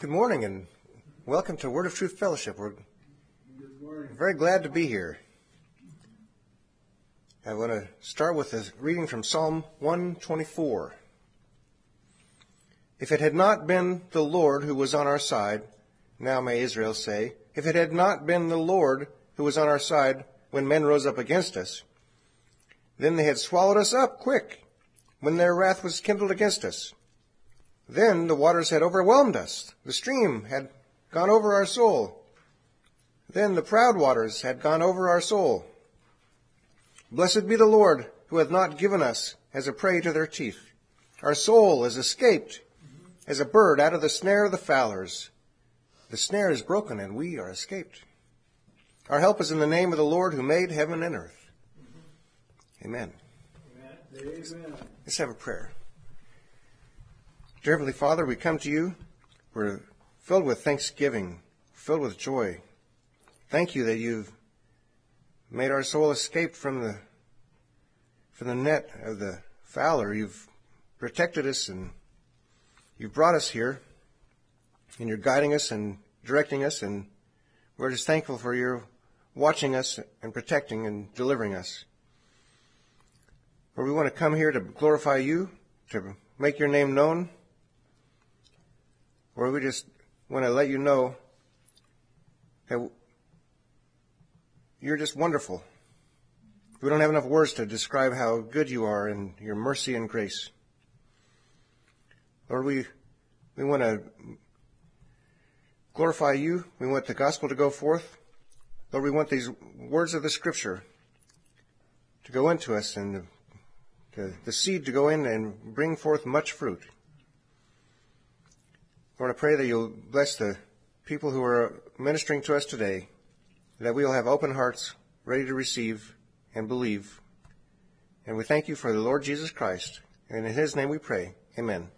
Good morning and welcome to Word of Truth Fellowship. We're very glad to be here. I want to start with a reading from Psalm 124. If it had not been the Lord who was on our side, now may Israel say, if it had not been the Lord who was on our side when men rose up against us, then they had swallowed us up quick when their wrath was kindled against us. Then the waters had overwhelmed us. The stream had gone over our soul. Then the proud waters had gone over our soul. Blessed be the Lord who hath not given us as a prey to their teeth. Our soul is escaped as a bird out of the snare of the fowlers. The snare is broken and we are escaped. Our help is in the name of the Lord who made heaven and earth. Amen. Amen. Let's have a prayer. Dear Heavenly Father, we come to you. We're filled with thanksgiving, filled with joy. Thank you that you've made our soul escape from the from the net of the fowler. You've protected us and you've brought us here and you're guiding us and directing us and we're just thankful for your watching us and protecting and delivering us. Lord, we want to come here to glorify you, to make your name known, or we just want to let you know that you're just wonderful. We don't have enough words to describe how good you are and your mercy and grace. Lord, we, we want to glorify you. We want the gospel to go forth. Lord, we want these words of the scripture to go into us and the, the, the seed to go in and bring forth much fruit. I pray that you'll bless the people who are ministering to us today, that we'll have open hearts, ready to receive and believe. And we thank you for the Lord Jesus Christ. And in his name we pray. Amen.